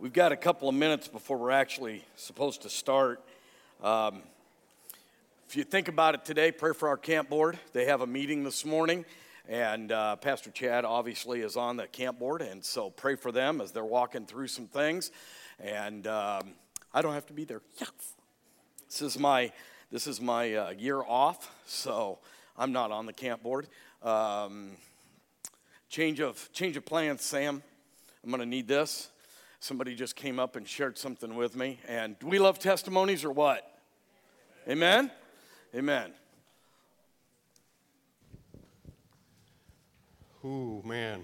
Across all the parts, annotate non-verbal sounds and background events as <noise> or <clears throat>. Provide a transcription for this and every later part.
We've got a couple of minutes before we're actually supposed to start. Um, if you think about it today, pray for our camp board. They have a meeting this morning, and uh, Pastor Chad obviously is on the camp board, and so pray for them as they're walking through some things. And um, I don't have to be there. Yes. This is my this is my uh, year off, so I'm not on the camp board. Um, change of change of plans, Sam. I'm going to need this. Somebody just came up and shared something with me. And do we love testimonies or what? Amen? Amen. Ooh, man.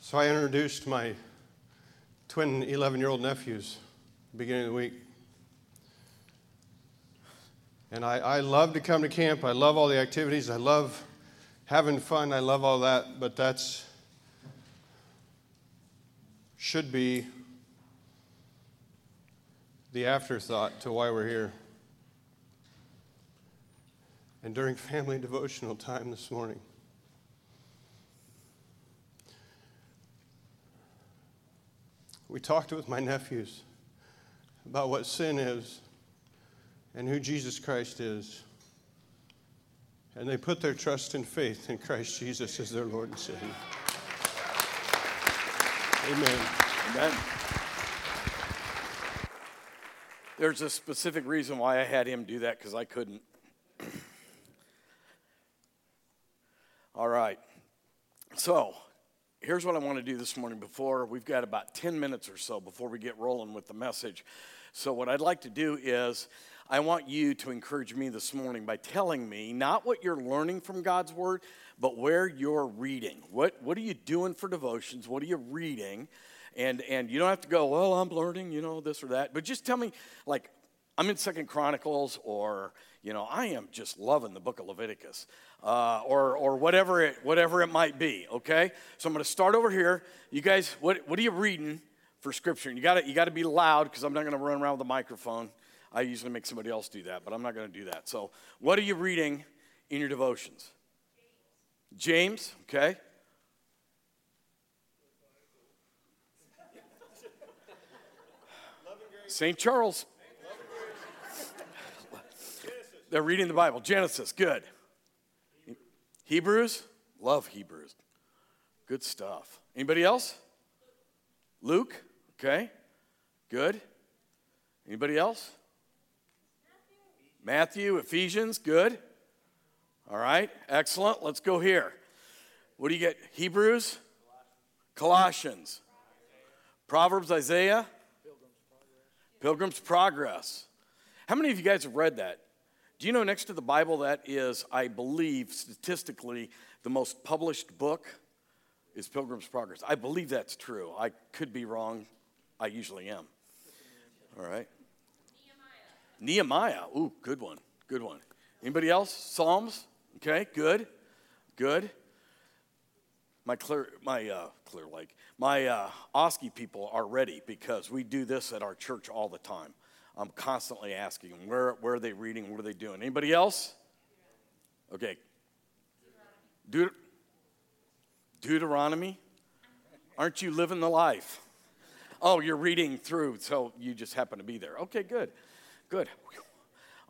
So I introduced my twin 11 year old nephews beginning of the week. And I, I love to come to camp. I love all the activities. I love having fun. I love all that. But that's should be the afterthought to why we're here. And during family devotional time this morning, we talked with my nephews about what sin is and who Jesus Christ is. And they put their trust and faith in Christ Jesus as their Lord and Savior. Amen. Amen. There's a specific reason why I had him do that because I couldn't. <clears throat> All right. So, here's what I want to do this morning before we've got about 10 minutes or so before we get rolling with the message. So, what I'd like to do is I want you to encourage me this morning by telling me not what you're learning from God's Word, but where you're reading. What, what are you doing for devotions? What are you reading? And, and you don't have to go, well, I'm learning, you know, this or that. But just tell me, like, I'm in Second Chronicles, or, you know, I am just loving the book of Leviticus, uh, or, or whatever, it, whatever it might be, okay? So I'm going to start over here. You guys, what, what are you reading for Scripture? And you got you got to be loud because I'm not going to run around with a microphone. I usually make somebody else do that, but I'm not going to do that. So, what are you reading in your devotions? James, okay. St. Charles. They're reading the Bible. Genesis, good. Hebrews, love Hebrews. Good stuff. Anybody else? Luke, okay. Good. Anybody else? Matthew, Ephesians, good. All right, excellent. Let's go here. What do you get? Hebrews, Colossians, Proverbs, Isaiah, Pilgrim's Progress. How many of you guys have read that? Do you know next to the Bible that is, I believe, statistically, the most published book is Pilgrim's Progress? I believe that's true. I could be wrong. I usually am. All right. Nehemiah. Ooh, good one. Good one. Anybody else? Psalms? Okay, good, good. My clear, my uh, Clear Lake, my uh, Oski people are ready because we do this at our church all the time. I'm constantly asking them where where are they reading, what are they doing. Anybody else? Okay. Deut- Deuteronomy. Aren't you living the life? Oh, you're reading through, so you just happen to be there. Okay, good, good.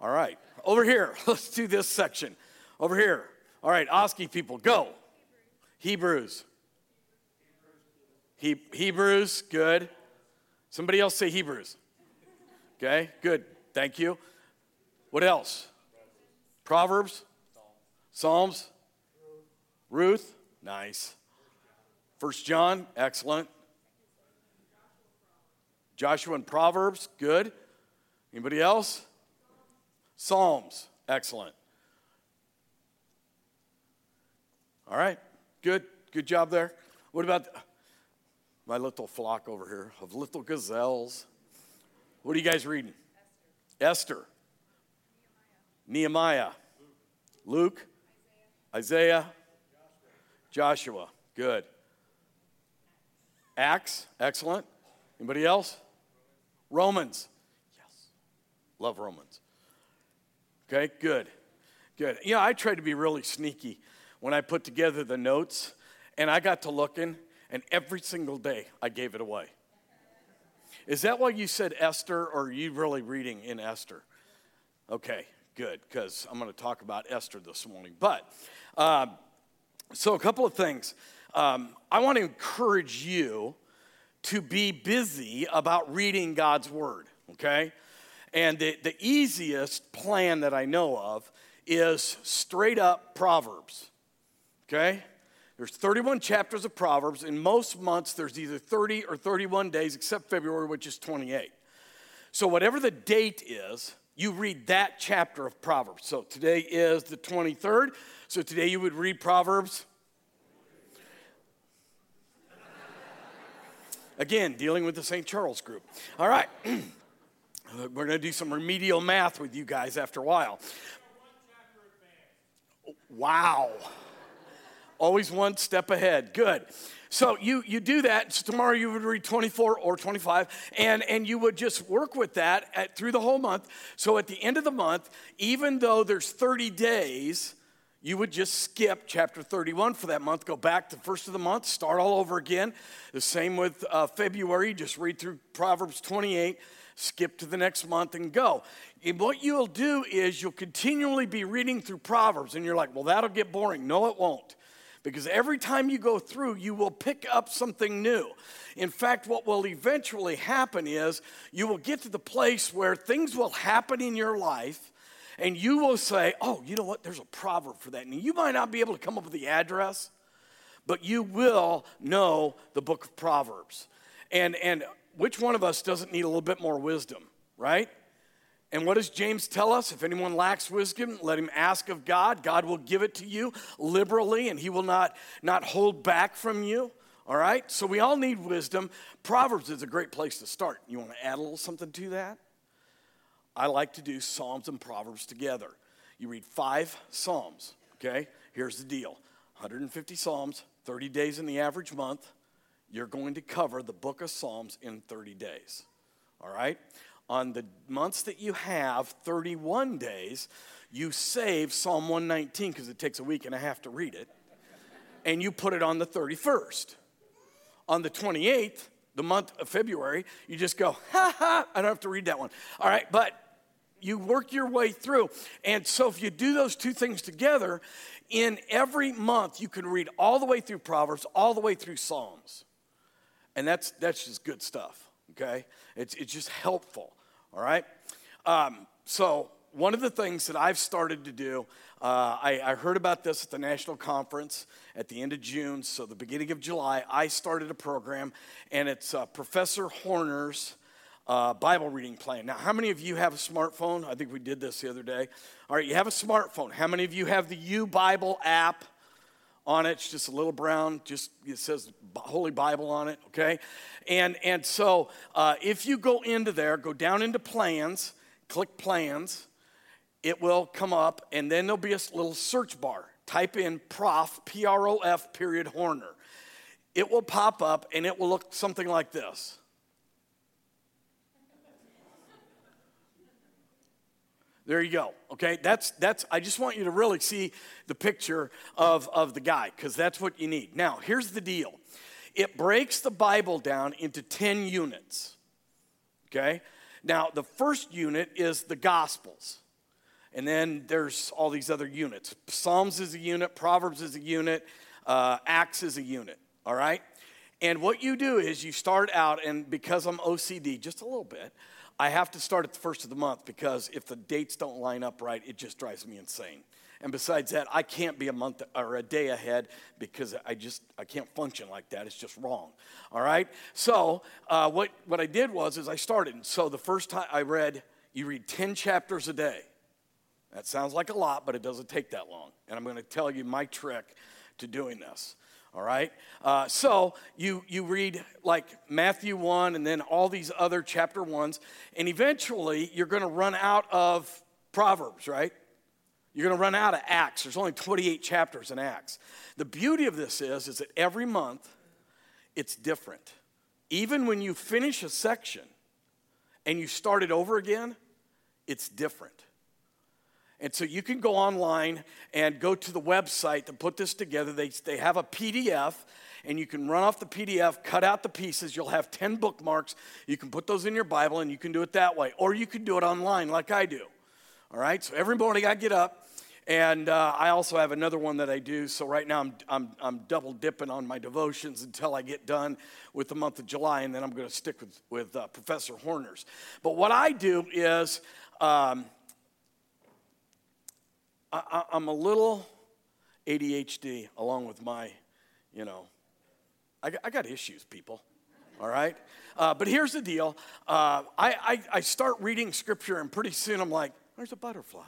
All right, over here. <laughs> Let's do this section. Over here. All right, Oski people, go. Hebrews. He- Hebrews, good. Somebody else say Hebrews. Okay, good. Thank you. What else? Proverbs? Psalms? Ruth? Nice. First John? Excellent. Joshua and Proverbs? Good. Anybody else? Psalms? Excellent. All right, good, good job there. What about my little flock over here of little gazelles? What are you guys reading? Esther. Esther. Nehemiah. Nehemiah. Luke. Luke. Isaiah. Isaiah. Joshua. Joshua. Good. Acts. Excellent. Anybody else? Romans. Love Romans. Okay, good. Good. You know, I tried to be really sneaky when I put together the notes, and I got to looking, and every single day I gave it away. Is that why you said Esther, or are you really reading in Esther? Okay, good, because I'm going to talk about Esther this morning. But, uh, so a couple of things. Um, I want to encourage you to be busy about reading God's Word, okay? And the, the easiest plan that I know of is straight up Proverbs, okay? There's 31 chapters of Proverbs. In most months, there's either 30 or 31 days, except February, which is 28. So, whatever the date is, you read that chapter of Proverbs. So, today is the 23rd. So, today you would read Proverbs. Again, dealing with the St. Charles group. All right. <clears throat> We're going to do some remedial math with you guys after a while. Wow. Always one step ahead. Good. So you, you do that. So tomorrow you would read 24 or 25, and, and you would just work with that at, through the whole month. So at the end of the month, even though there's 30 days, you would just skip chapter 31 for that month, go back to first of the month, start all over again. The same with uh, February, just read through Proverbs 28, skip to the next month, and go. And what you'll do is you'll continually be reading through Proverbs, and you're like, well, that'll get boring. No, it won't because every time you go through, you will pick up something new. In fact, what will eventually happen is you will get to the place where things will happen in your life, and you will say, Oh, you know what? There's a proverb for that. And you might not be able to come up with the address, but you will know the book of Proverbs. And, and which one of us doesn't need a little bit more wisdom, right? And what does James tell us? If anyone lacks wisdom, let him ask of God. God will give it to you liberally, and he will not, not hold back from you. All right? So we all need wisdom. Proverbs is a great place to start. You want to add a little something to that? I like to do Psalms and Proverbs together. You read five Psalms, okay? Here's the deal 150 Psalms, 30 days in the average month. You're going to cover the book of Psalms in 30 days. All right? on the months that you have, 31 days, you save Psalm 119 because it takes a week and a half to read it, and you put it on the 31st. On the 28th, the month of February, you just go, ha ha, I don't have to read that one. All right, but you work your way through. And so if you do those two things together, in every month you can read all the way through Proverbs, all the way through Psalms. And that's that's just good stuff, okay? It's, it's just helpful, all right? Um, so, one of the things that I've started to do, uh, I, I, heard about this at the national conference at the end of June, so the beginning of July, I started a program, and it's uh, Professor Horner's uh, Bible reading plan. Now, how many of you have a smartphone? I think we did this the other day. All right, you have a smartphone. How many of you have the U Bible app? On it. It's just a little brown, just it says Holy Bible on it, okay? And, and so uh, if you go into there, go down into plans, click plans, it will come up, and then there'll be a little search bar. Type in prof, P R O F, period, Horner. It will pop up, and it will look something like this. There you go. Okay, that's that's. I just want you to really see the picture of of the guy because that's what you need. Now, here's the deal. It breaks the Bible down into ten units. Okay. Now, the first unit is the Gospels, and then there's all these other units. Psalms is a unit. Proverbs is a unit. Uh, Acts is a unit. All right. And what you do is you start out, and because I'm OCD just a little bit, I have to start at the first of the month because if the dates don't line up right, it just drives me insane. And besides that, I can't be a month or a day ahead because I just I can't function like that. It's just wrong. All right. So uh, what what I did was is I started. So the first time I read, you read ten chapters a day. That sounds like a lot, but it doesn't take that long. And I'm going to tell you my trick to doing this all right? Uh, so you, you read like Matthew 1 and then all these other chapter 1s, and eventually you're going to run out of Proverbs, right? You're going to run out of Acts. There's only 28 chapters in Acts. The beauty of this is, is that every month it's different. Even when you finish a section and you start it over again, it's different. And so you can go online and go to the website to put this together. They, they have a PDF, and you can run off the PDF, cut out the pieces. You'll have 10 bookmarks. You can put those in your Bible, and you can do it that way. Or you can do it online like I do. All right? So every morning I get up, and uh, I also have another one that I do. So right now I'm, I'm, I'm double dipping on my devotions until I get done with the month of July, and then I'm going to stick with, with uh, Professor Horner's. But what I do is um, I, I'm a little ADHD along with my, you know, I, I got issues, people. All right? Uh, but here's the deal uh, I, I, I, start reading scripture, and pretty soon I'm like, there's a butterfly.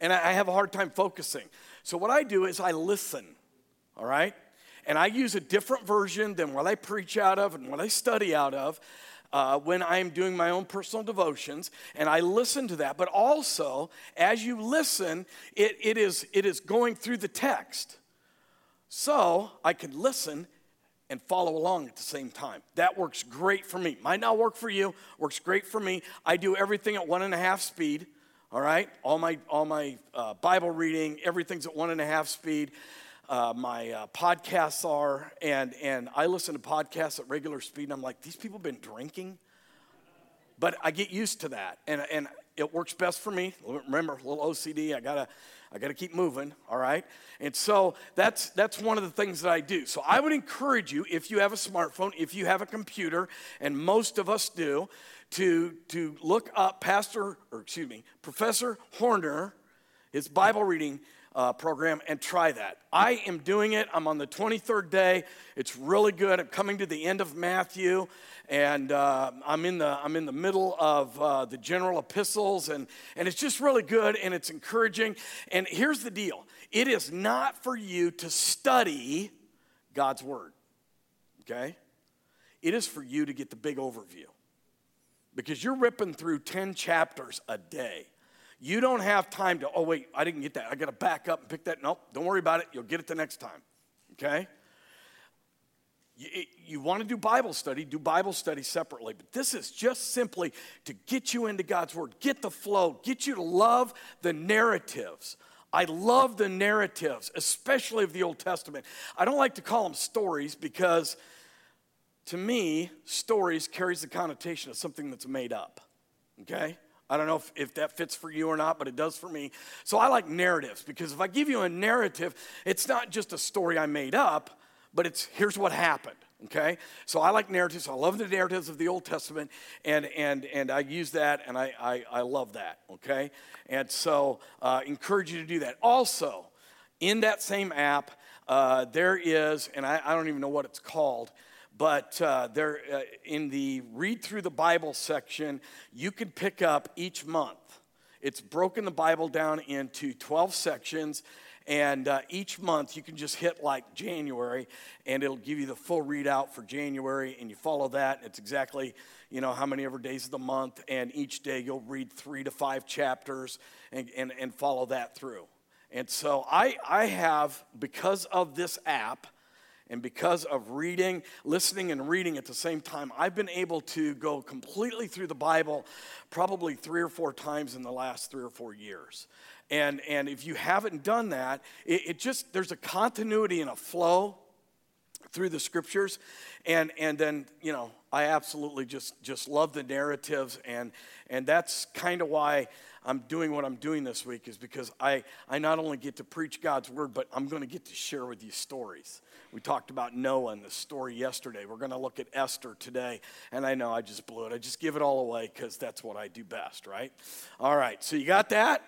And I, I have a hard time focusing. So what I do is I listen, all right? And I use a different version than what I preach out of and what I study out of uh, when I'm doing my own personal devotions, and I listen to that. But also, as you listen, it, it, is, it is going through the text. So I can listen and follow along at the same time. That works great for me. Might not work for you, works great for me. I do everything at one and a half speed. All right, all my all my uh, Bible reading, everything's at one and a half speed uh, my uh, podcasts are, and, and I listen to podcasts at regular speed, and I'm like, these people have been drinking? But I get used to that, and, and it works best for me. Remember, a little OCD, I gotta, I gotta keep moving, all right? And so that's, that's one of the things that I do. So I would encourage you, if you have a smartphone, if you have a computer, and most of us do, to, to look up Pastor, or excuse me, Professor Horner, his Bible reading uh, program and try that. I am doing it. I'm on the 23rd day. It's really good. I'm coming to the end of Matthew, and uh, I'm in the I'm in the middle of uh, the general epistles, and and it's just really good and it's encouraging. And here's the deal: it is not for you to study God's word. Okay, it is for you to get the big overview because you're ripping through 10 chapters a day. You don't have time to, oh, wait, I didn't get that. I got to back up and pick that. Nope, don't worry about it. You'll get it the next time. Okay? You, you want to do Bible study, do Bible study separately. But this is just simply to get you into God's Word, get the flow, get you to love the narratives. I love the narratives, especially of the Old Testament. I don't like to call them stories because to me, stories carries the connotation of something that's made up. Okay? I don't know if, if that fits for you or not, but it does for me. So I like narratives because if I give you a narrative, it's not just a story I made up, but it's here's what happened. Okay? So I like narratives. I love the narratives of the Old Testament, and and and I use that, and I I, I love that. Okay? And so uh, encourage you to do that. Also, in that same app, uh, there is, and I, I don't even know what it's called but uh, there uh, in the read through the bible section you can pick up each month. It's broken the bible down into 12 sections and uh, each month you can just hit like january and it'll give you the full readout for january and you follow that. It's exactly you know how many ever days of the month and each day you'll read three to five chapters and, and, and follow that through. And so I, I have because of this app and because of reading, listening, and reading at the same time, I've been able to go completely through the Bible probably three or four times in the last three or four years. And, and if you haven't done that, it, it just, there's a continuity and a flow through the scriptures. And, and then, you know, I absolutely just, just love the narratives. And, and that's kind of why I'm doing what I'm doing this week is because I, I not only get to preach God's word, but I'm going to get to share with you stories. We talked about Noah and the story yesterday. We're going to look at Esther today. And I know I just blew it. I just give it all away because that's what I do best, right? All right, so you got that?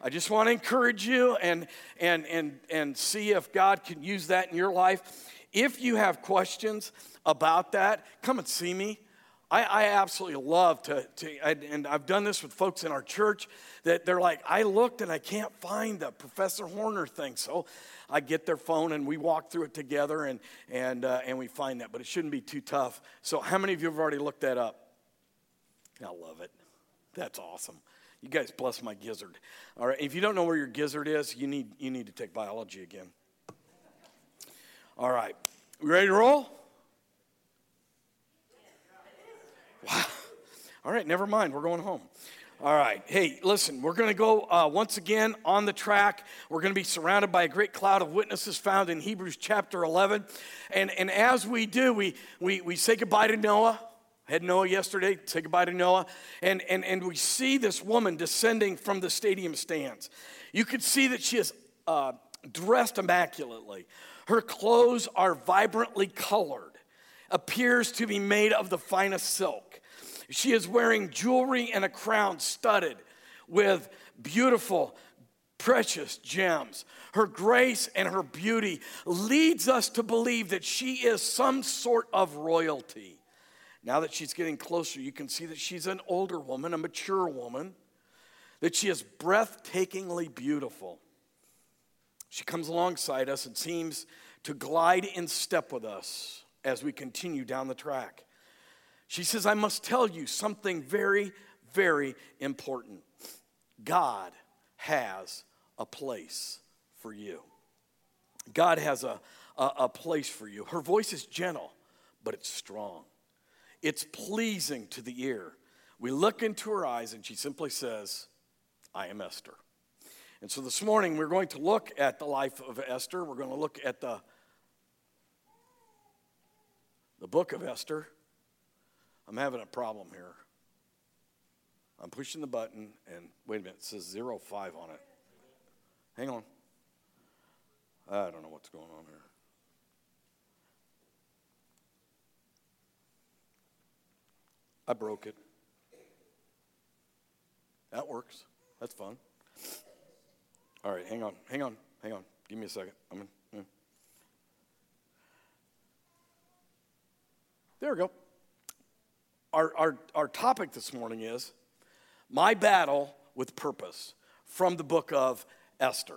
I just want to encourage you and, and, and, and see if God can use that in your life. If you have questions about that, come and see me. I, I absolutely love to, to, and I've done this with folks in our church that they're like, I looked and I can't find the Professor Horner thing. So I get their phone and we walk through it together and, and, uh, and we find that, but it shouldn't be too tough. So, how many of you have already looked that up? I love it. That's awesome. You guys bless my gizzard. All right, if you don't know where your gizzard is, you need, you need to take biology again. All right, we ready to roll? Wow. All right, never mind. We're going home. All right. Hey, listen, we're going to go uh, once again on the track. We're going to be surrounded by a great cloud of witnesses found in Hebrews chapter 11. And, and as we do, we, we, we say goodbye to Noah. Had Noah yesterday, say goodbye to Noah. And, and, and we see this woman descending from the stadium stands. You could see that she is uh, dressed immaculately. Her clothes are vibrantly colored, appears to be made of the finest silk. She is wearing jewelry and a crown studded with beautiful, precious gems. Her grace and her beauty leads us to believe that she is some sort of royalty. Now that she's getting closer, you can see that she's an older woman, a mature woman, that she is breathtakingly beautiful. She comes alongside us and seems to glide in step with us as we continue down the track. She says, I must tell you something very, very important. God has a place for you. God has a, a, a, place for you. Her voice is gentle, but it's strong. It's pleasing to the ear. We look into her eyes, and she simply says, I am Esther. And so this morning, we're going to look at the life of Esther. We're going to look at the, the book of Esther. I'm having a problem here. I'm pushing the button, and wait a minute, it says zero five on it. Hang on. I don't know what's going on here. I broke it. That works. That's fun. All right, hang on, hang on, hang on. Give me a second. I'm in. There we go our, our, our topic this morning is My Battle with Purpose from the book of Esther.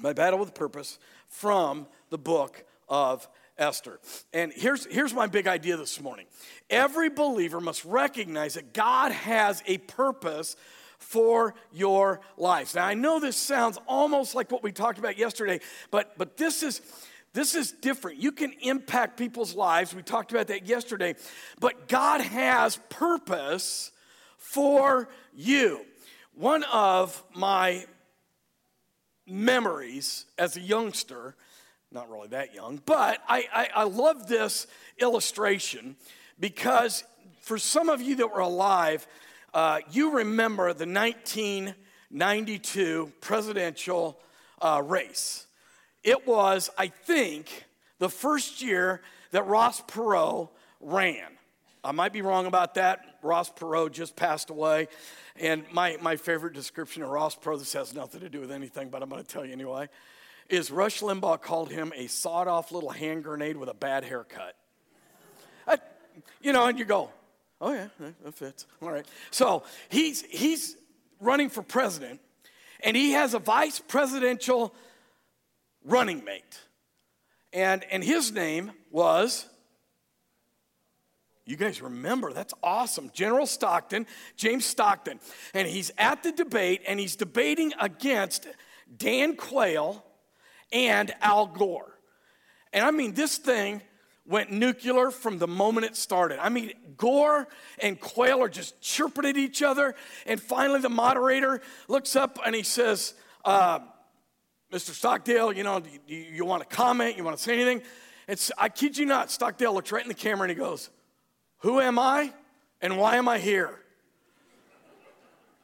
My Battle with Purpose from the book of Esther. And here's, here's my big idea this morning every believer must recognize that God has a purpose for your life. Now, I know this sounds almost like what we talked about yesterday, but, but this is this is different. You can impact people's lives. We talked about that yesterday. But God has purpose for you. One of my memories as a youngster, not really that young, but I, I, I love this illustration because for some of you that were alive, uh, you remember the 1992 presidential uh, race. It was, I think, the first year that Ross Perot ran. I might be wrong about that. Ross Perot just passed away. And my, my favorite description of Ross Perot, this has nothing to do with anything, but I'm going to tell you anyway, is Rush Limbaugh called him a sawed off little hand grenade with a bad haircut. I, you know, and you go, oh yeah, that fits. All right. So he's, he's running for president, and he has a vice presidential running mate. And, and his name was, you guys remember, that's awesome. General Stockton, James Stockton. And he's at the debate and he's debating against Dan Quayle and Al Gore. And I mean, this thing went nuclear from the moment it started. I mean, Gore and Quayle are just chirping at each other. And finally, the moderator looks up and he says, uh, Mr. Stockdale, you know, you, you want to comment? You want to say anything? It's, I kid you not, Stockdale looks right in the camera and he goes, Who am I and why am I here?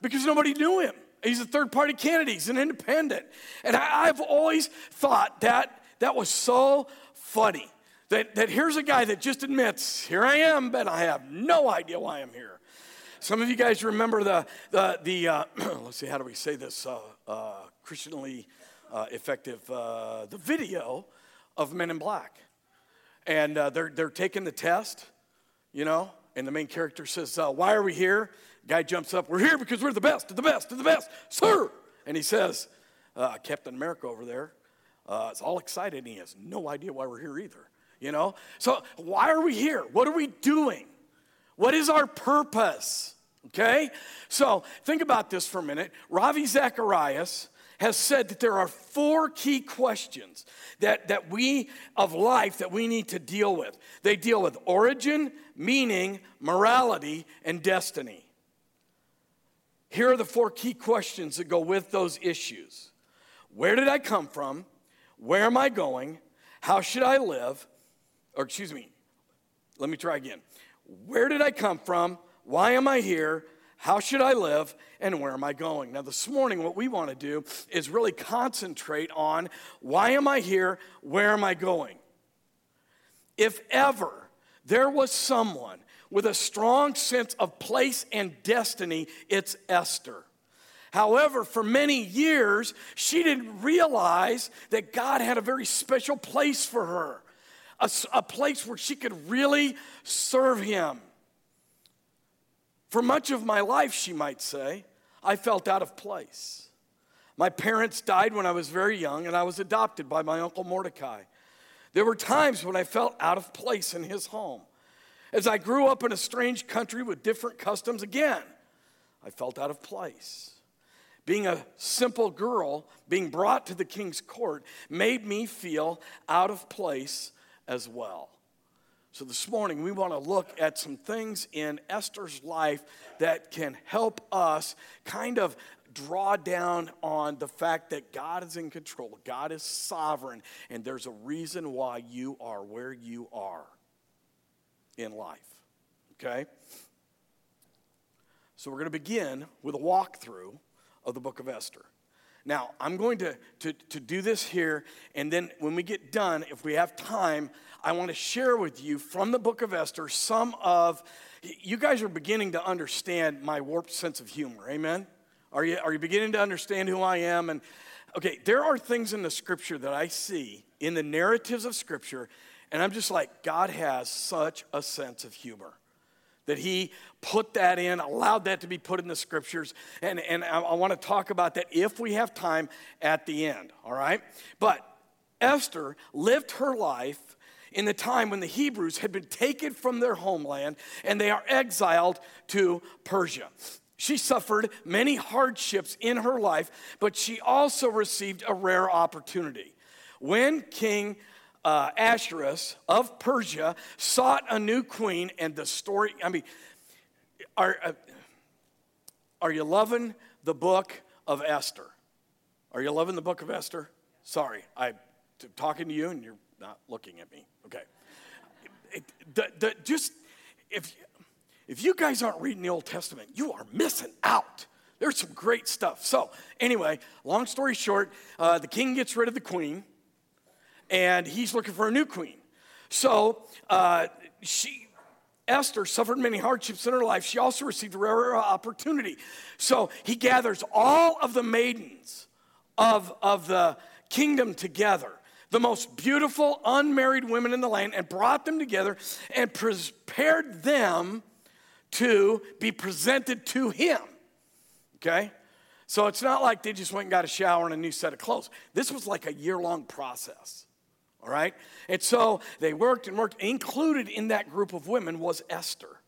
Because nobody knew him. He's a third party candidate, he's an independent. And I, I've always thought that that was so funny. That, that here's a guy that just admits, Here I am, but I have no idea why I'm here. Some of you guys remember the, the, the uh, <clears throat> let's see, how do we say this uh, uh, Christianly uh, effective uh, the video of Men in Black. And uh, they're, they're taking the test, you know, and the main character says, uh, Why are we here? Guy jumps up, We're here because we're the best, the best, the best, sir. And he says, uh, Captain America over there uh, is all excited and he has no idea why we're here either, you know? So, why are we here? What are we doing? What is our purpose? Okay? So, think about this for a minute. Ravi Zacharias has said that there are four key questions that, that we of life that we need to deal with. They deal with origin, meaning, morality, and destiny. here are the four key questions that go with those issues Where did I come from? Where am I going? How should I live? Or, excuse me, let me try again. Where did I come from? Why am I here? How should I live? And where am I going? Now, this morning, what we want to do is really concentrate on why am I here? Where am I going? If ever there was someone with a strong sense of place and destiny, it's Esther. However, for many years, she didn't realize that God had a very special place for her, a, a place where she could really serve Him. For much of my life, she might say, I felt out of place. My parents died when I was very young, and I was adopted by my uncle Mordecai. There were times when I felt out of place in his home. As I grew up in a strange country with different customs, again, I felt out of place. Being a simple girl, being brought to the king's court, made me feel out of place as well. So, this morning, we want to look at some things in Esther's life that can help us kind of draw down on the fact that God is in control, God is sovereign, and there's a reason why you are where you are in life. Okay? So, we're going to begin with a walkthrough of the book of Esther. Now, I'm going to, to, to do this here, and then when we get done, if we have time, I want to share with you from the book of Esther some of, you guys are beginning to understand my warped sense of humor, amen? Are you, are you beginning to understand who I am? And okay, there are things in the scripture that I see in the narratives of scripture, and I'm just like, God has such a sense of humor that he put that in, allowed that to be put in the scriptures. And, and I, I want to talk about that if we have time at the end, all right? But Esther lived her life in the time when the Hebrews had been taken from their homeland and they are exiled to Persia. She suffered many hardships in her life, but she also received a rare opportunity. When King uh, Ahasuerus of Persia sought a new queen, and the story, I mean, are, uh, are you loving the book of Esther? Are you loving the book of Esther? Sorry, I'm talking to you and you're not looking at me. Okay. It, the, the, just, if, if you guys aren't reading the Old Testament, you are missing out. There's some great stuff. So, anyway, long story short, uh, the king gets rid of the queen and he's looking for a new queen. So uh, she, Esther suffered many hardships in her life. She also received a rare opportunity. So he gathers all of the maidens of, of the kingdom together, the most beautiful unmarried women in the land, and brought them together and prepared them to be presented to him. Okay? So it's not like they just went and got a shower and a new set of clothes. This was like a year long process all right? And so they worked and worked. Included in that group of women was Esther.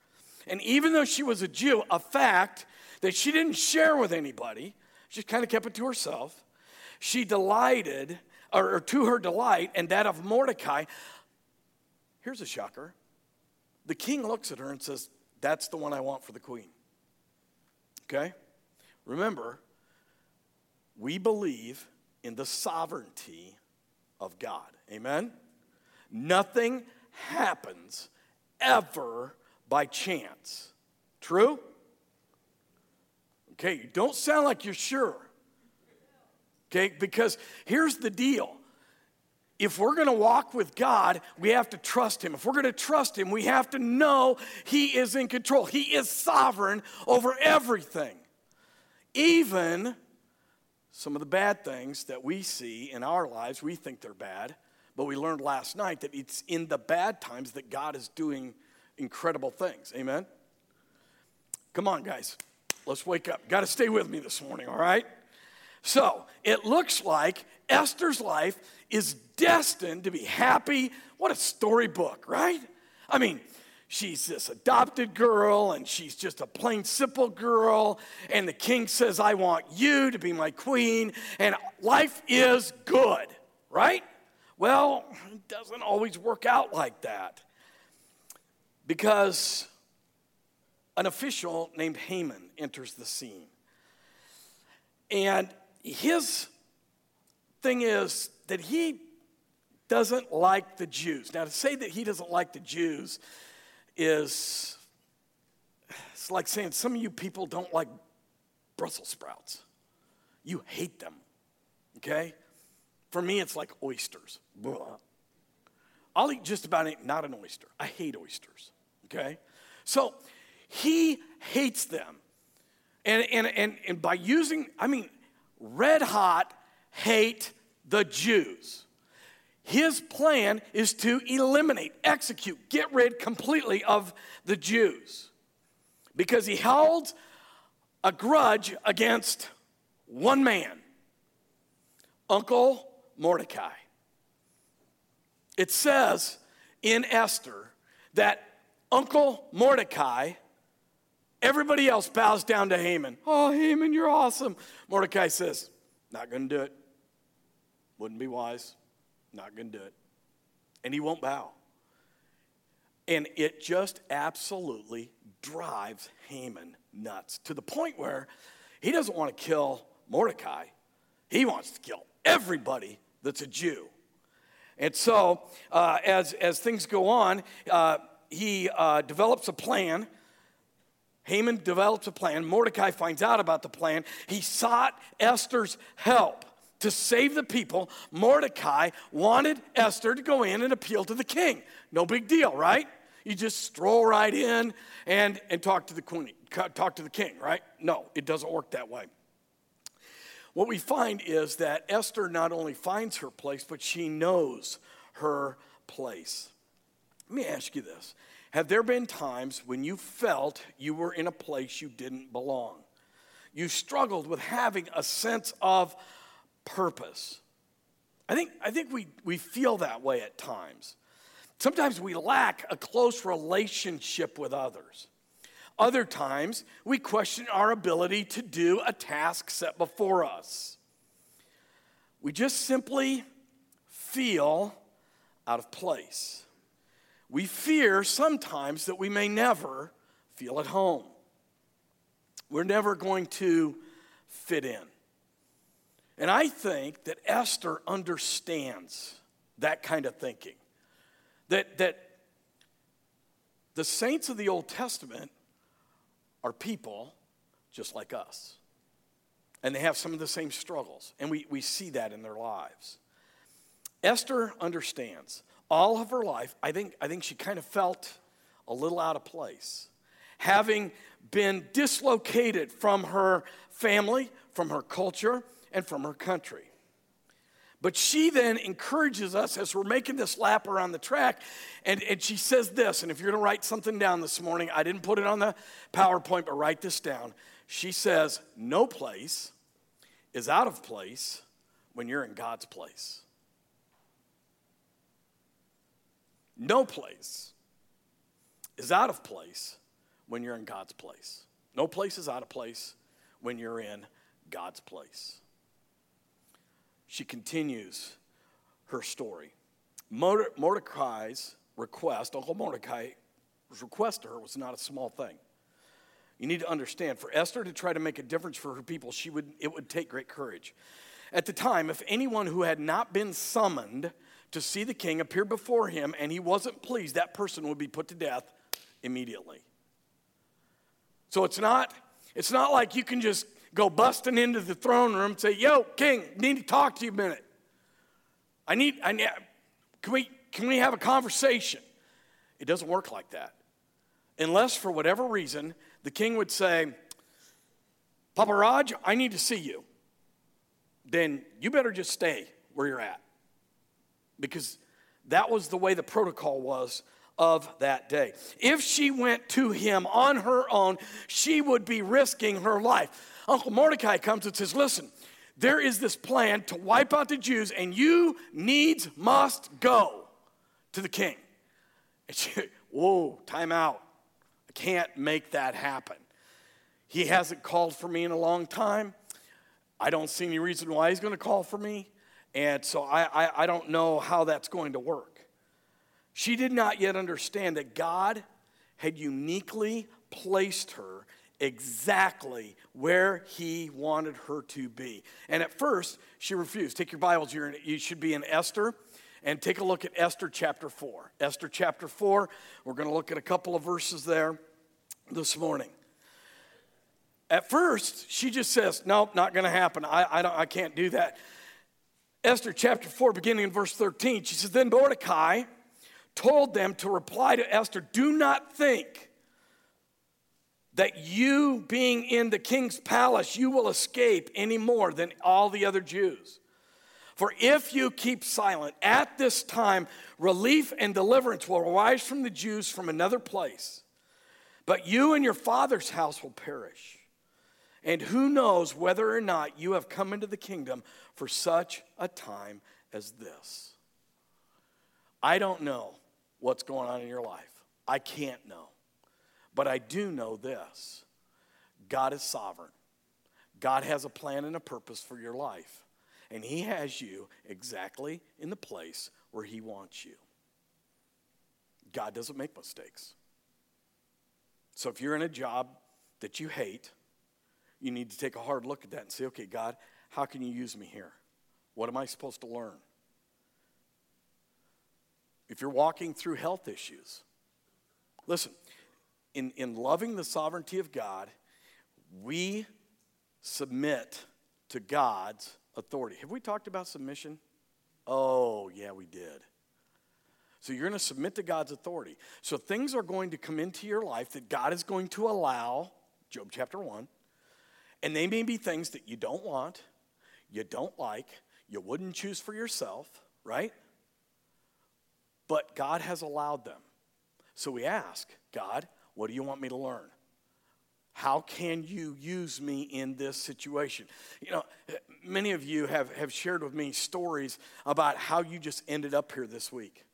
And even though she was a Jew, a fact that she didn't share with anybody, she kind of kept it to herself. She delighted, or, or to her delight, and that of Mordecai. Here's a shocker the king looks at her and says, That's the one I want for the queen. Okay? Remember, we believe in the sovereignty of God. Amen? Nothing happens ever by chance. True? Okay, you don't sound like you're sure. Okay, because here's the deal. If we're gonna walk with God, we have to trust Him. If we're gonna trust Him, we have to know He is in control. He is sovereign over everything. Even some of the bad things that we see in our lives, we think they're bad, but we learned last night that it's in the bad times that God is doing incredible things. Amen? Come on, guys. Let's wake up. Got to stay with me this morning, all right? So it looks like Esther's life is destined to be happy. What a storybook, right? I mean, she's this adopted girl and she's just a plain simple girl and the king says i want you to be my queen and life is good right well it doesn't always work out like that because an official named haman enters the scene And his thing is that he doesn't like the Jews. Now, to say that he doesn't like the Jews is it's like saying some of you people don't like Brussels sprouts. You hate them, okay? For me, it's like oysters. Blah. I'll eat just about it, not an oyster. I hate oysters, okay? So he hates them. And, and, and, and by using, I mean, red hot hate the Jews. His plan is to eliminate, execute, get rid completely of the Jews because he held a grudge against one man, Uncle Mordecai. It says in Esther that Uncle Mordecai, everybody else bows down to Haman. Oh, Haman, you're awesome. Mordecai says, Not going to do it. Wouldn't be wise. Not going to do it. And he won't bow. And it just absolutely drives Haman nuts to the point where he doesn't want to kill Mordecai, he wants to kill everybody that's a Jew. And so, uh, as, as things go on, uh, he uh, develops a plan. Haman develops a plan. Mordecai finds out about the plan. He sought Esther's help to save the people, Mordecai wanted Esther to go in and appeal to the king. No big deal, right? You just stroll right in and, and talk to the queen, talk to the king, right? No, it doesn't work that way. What we find is that Esther not only finds her place, but she knows her place. Let me ask you this Have there been times when you felt you were in a place you didn't belong? You struggled with having a sense of purpose. I think, I think we, we feel that way at times. Sometimes we lack a close relationship with others. Other times, we question our ability to do a task set before us. We just simply feel out of place. We fear sometimes that we may never feel at home. We're never going to fit in. And I think that Esther understands that kind of thinking. That, that the saints of the Old Testament are people just like us. And they have some of the same struggles. And we, we see that in their lives. Esther understands. All of her life, I think, I think she kind of felt a little out of place. Having been dislocated from her family, from her culture, and from her country. But she then encourages us as we're making this lap around the track, and, and she says this. And if you're gonna write something down this morning, I didn't put it on the PowerPoint, but write this down. She says, No place is out of place when you're in God's place. No place is out of place when you're in God's place. No place is out of place when you're in God's place she continues her story. Mordecai's request, Uncle Mordecai's request to her was not a small thing. You need to understand, for Esther to try to make a difference for her people, she would, it would take great courage. At the time, if anyone who had not been summoned to see the king appeared before him and he wasn't pleased, that person would be put to death immediately. So it's not, it's not like you can just go busting into the throne room and say, Yo, King, need to talk to you a minute. I need, I need can, we, can we have a conversation? It doesn't work like that. Unless, for whatever reason, the king would say, Papa Raj, I need to see you. Then you better just stay where you're at. Because that was the way the protocol was of that day. If she went to him on her own, she would be risking her life. Uncle Mordecai comes and says, Listen, there is this plan to wipe out the Jews, and you needs must go to the king. And she, whoa, time out. I can't make that happen. He hasn't called for me in a long time. I don't see any reason why he's going to call for me. And so I, I, I don't know how that's going to work. She did not yet understand that God had uniquely placed her exactly where he wanted her to be. And at first, she refused. Take your Bibles, in, you should be in Esther, and take a look at Esther chapter 4. Esther chapter 4, we're going to look at a couple of verses there this morning. At first, she just says, Nope, not going to happen. I, I, I can't do that. Esther chapter 4, beginning in verse 13, she says, Then Mordecai told them to reply to Esther, Do not think that you being in the king's palace, you will escape any more than all the other Jews. For if you keep silent at this time, relief and deliverance will arise from the Jews from another place. But you and your father's house will perish. And who knows whether or not you have come into the kingdom for such a time as this? I don't know what's going on in your life. I can't know. But I do know this God is sovereign. God has a plan and a purpose for your life. And He has you exactly in the place where He wants you. God doesn't make mistakes. So if you're in a job that you hate, you need to take a hard look at that and say, okay, God, how can you use me here? What am I supposed to learn? If you're walking through health issues, listen, in, in loving the sovereignty of God, we submit to God's authority. Have we talked about submission? Oh, yeah, we did. So you're going to submit to God's authority. So things are going to come into your life that God is going to allow, Job chapter 1, and they may be things that you don't want, you don't like, you wouldn't choose for yourself, right? But God has allowed them. So we ask, God, what do you want me to learn? How can you use me in this situation? You know, many of you have, have shared with me stories about how you just ended up here this week.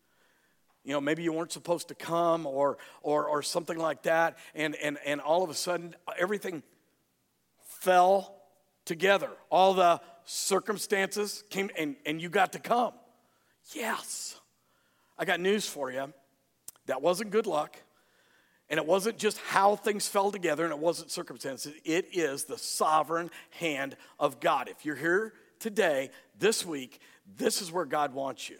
You know, maybe you weren't supposed to come or, or, or something like that, and, and, and all of a sudden everything fell together. All the circumstances came, and, and you got to come. Yes. I got news for you. That wasn't good luck. And it wasn't just how things fell together and it wasn't circumstances. It is the sovereign hand of God. If you're here today, this week, this is where God wants you.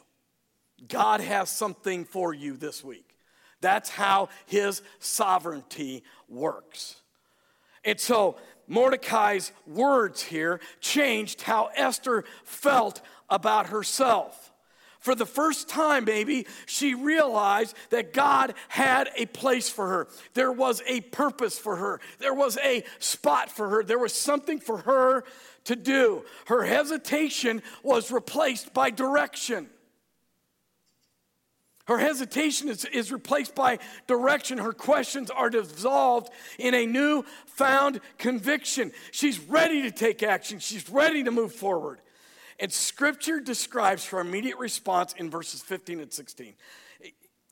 God has something for you this week. That's how his sovereignty works. And so Mordecai's words here changed how Esther felt about herself. For the first time, maybe, she realized that God had a place for her. There was a purpose for her. There was a spot for her. There was something for her to do. Her hesitation was replaced by direction. Her hesitation is, is replaced by direction. Her questions are dissolved in a new found conviction. She's ready to take action, she's ready to move forward. And scripture describes her immediate response in verses 15 and 16.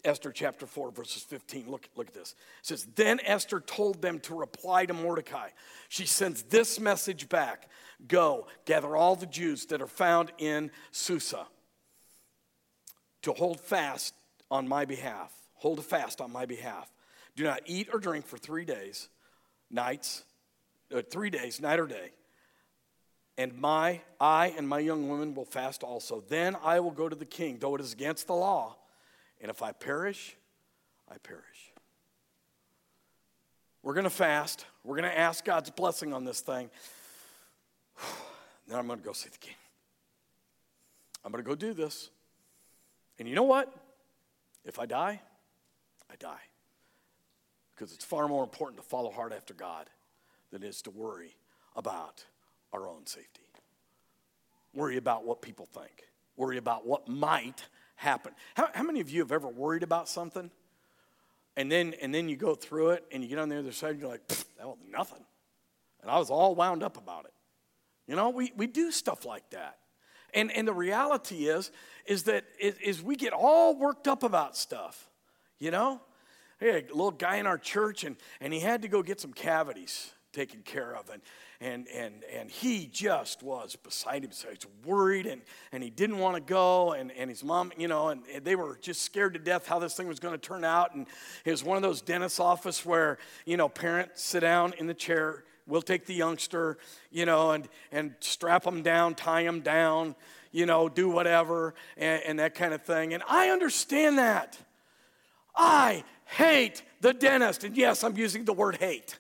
Esther chapter 4, verses 15. Look, look at this. It says, Then Esther told them to reply to Mordecai. She sends this message back Go, gather all the Jews that are found in Susa to hold fast on my behalf. Hold a fast on my behalf. Do not eat or drink for three days, nights, uh, three days, night or day and my I and my young women will fast also. Then I will go to the king, though it is against the law. And if I perish, I perish. We're going to fast. We're going to ask God's blessing on this thing. <sighs> then I'm going to go see the king. I'm going to go do this. And you know what? If I die, I die. Because it's far more important to follow hard after God than it is to worry about our own safety. Worry about what people think. Worry about what might happen. How, how many of you have ever worried about something? And then, and then you go through it and you get on the other side and you're like, that was nothing. And I was all wound up about it. You know, we, we do stuff like that. And, and the reality is, is that is we get all worked up about stuff, you know? Hey, a little guy in our church, and, and he had to go get some cavities taken care of. And, and, and, and he just was beside himself. He was worried and, and he didn't want to go. And, and his mom, you know, and, they were just scared to death how this thing was going to turn out. And it was one of those dentist office where, you know, parents sit down in the chair. We'll take the youngster, you know, and, and strap them down, tie them down, you know, do whatever, and, and that kind of thing. And I understand that. I hate the dentist. And yes, I'm using the word hate.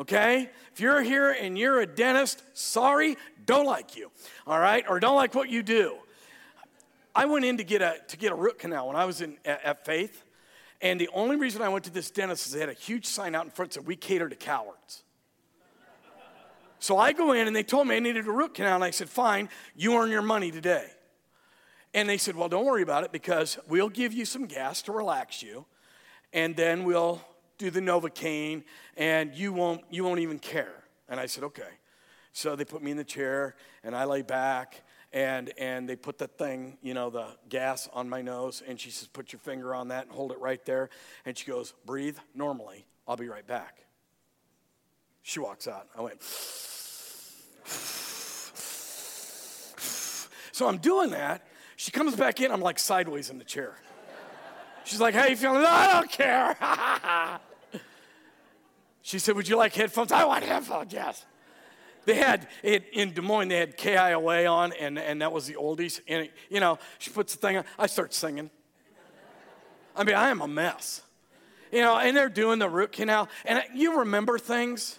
Okay? If you're here and you're a dentist, sorry, don't like you. All right? Or don't like what you do. I went in to get a, to get a root canal when I was in, at, at Faith. And the only reason I went to this dentist is they had a huge sign out in front that said, We cater to cowards. So I go in and they told me I needed a root canal. And I said, Fine, you earn your money today. And they said, Well, don't worry about it because we'll give you some gas to relax you and then we'll do the Novocaine, and you won't, you won't even care. And I said, okay. So they put me in the chair, and I lay back, and, and they put the thing, you know, the gas on my nose, and she says, put your finger on that and hold it right there. And she goes, breathe normally. I'll be right back. She walks out. I went, so I'm doing that. She comes back in. I'm like sideways in the chair. She's like, how you feeling? I don't care. <laughs> she said, would you like headphones? I want headphones, yes. They had, it, in Des Moines, they had KIOA on, and, and that was the oldies. And, it, you know, she puts the thing on. I start singing. I mean, I am a mess. You know, and they're doing the root canal. And you remember things.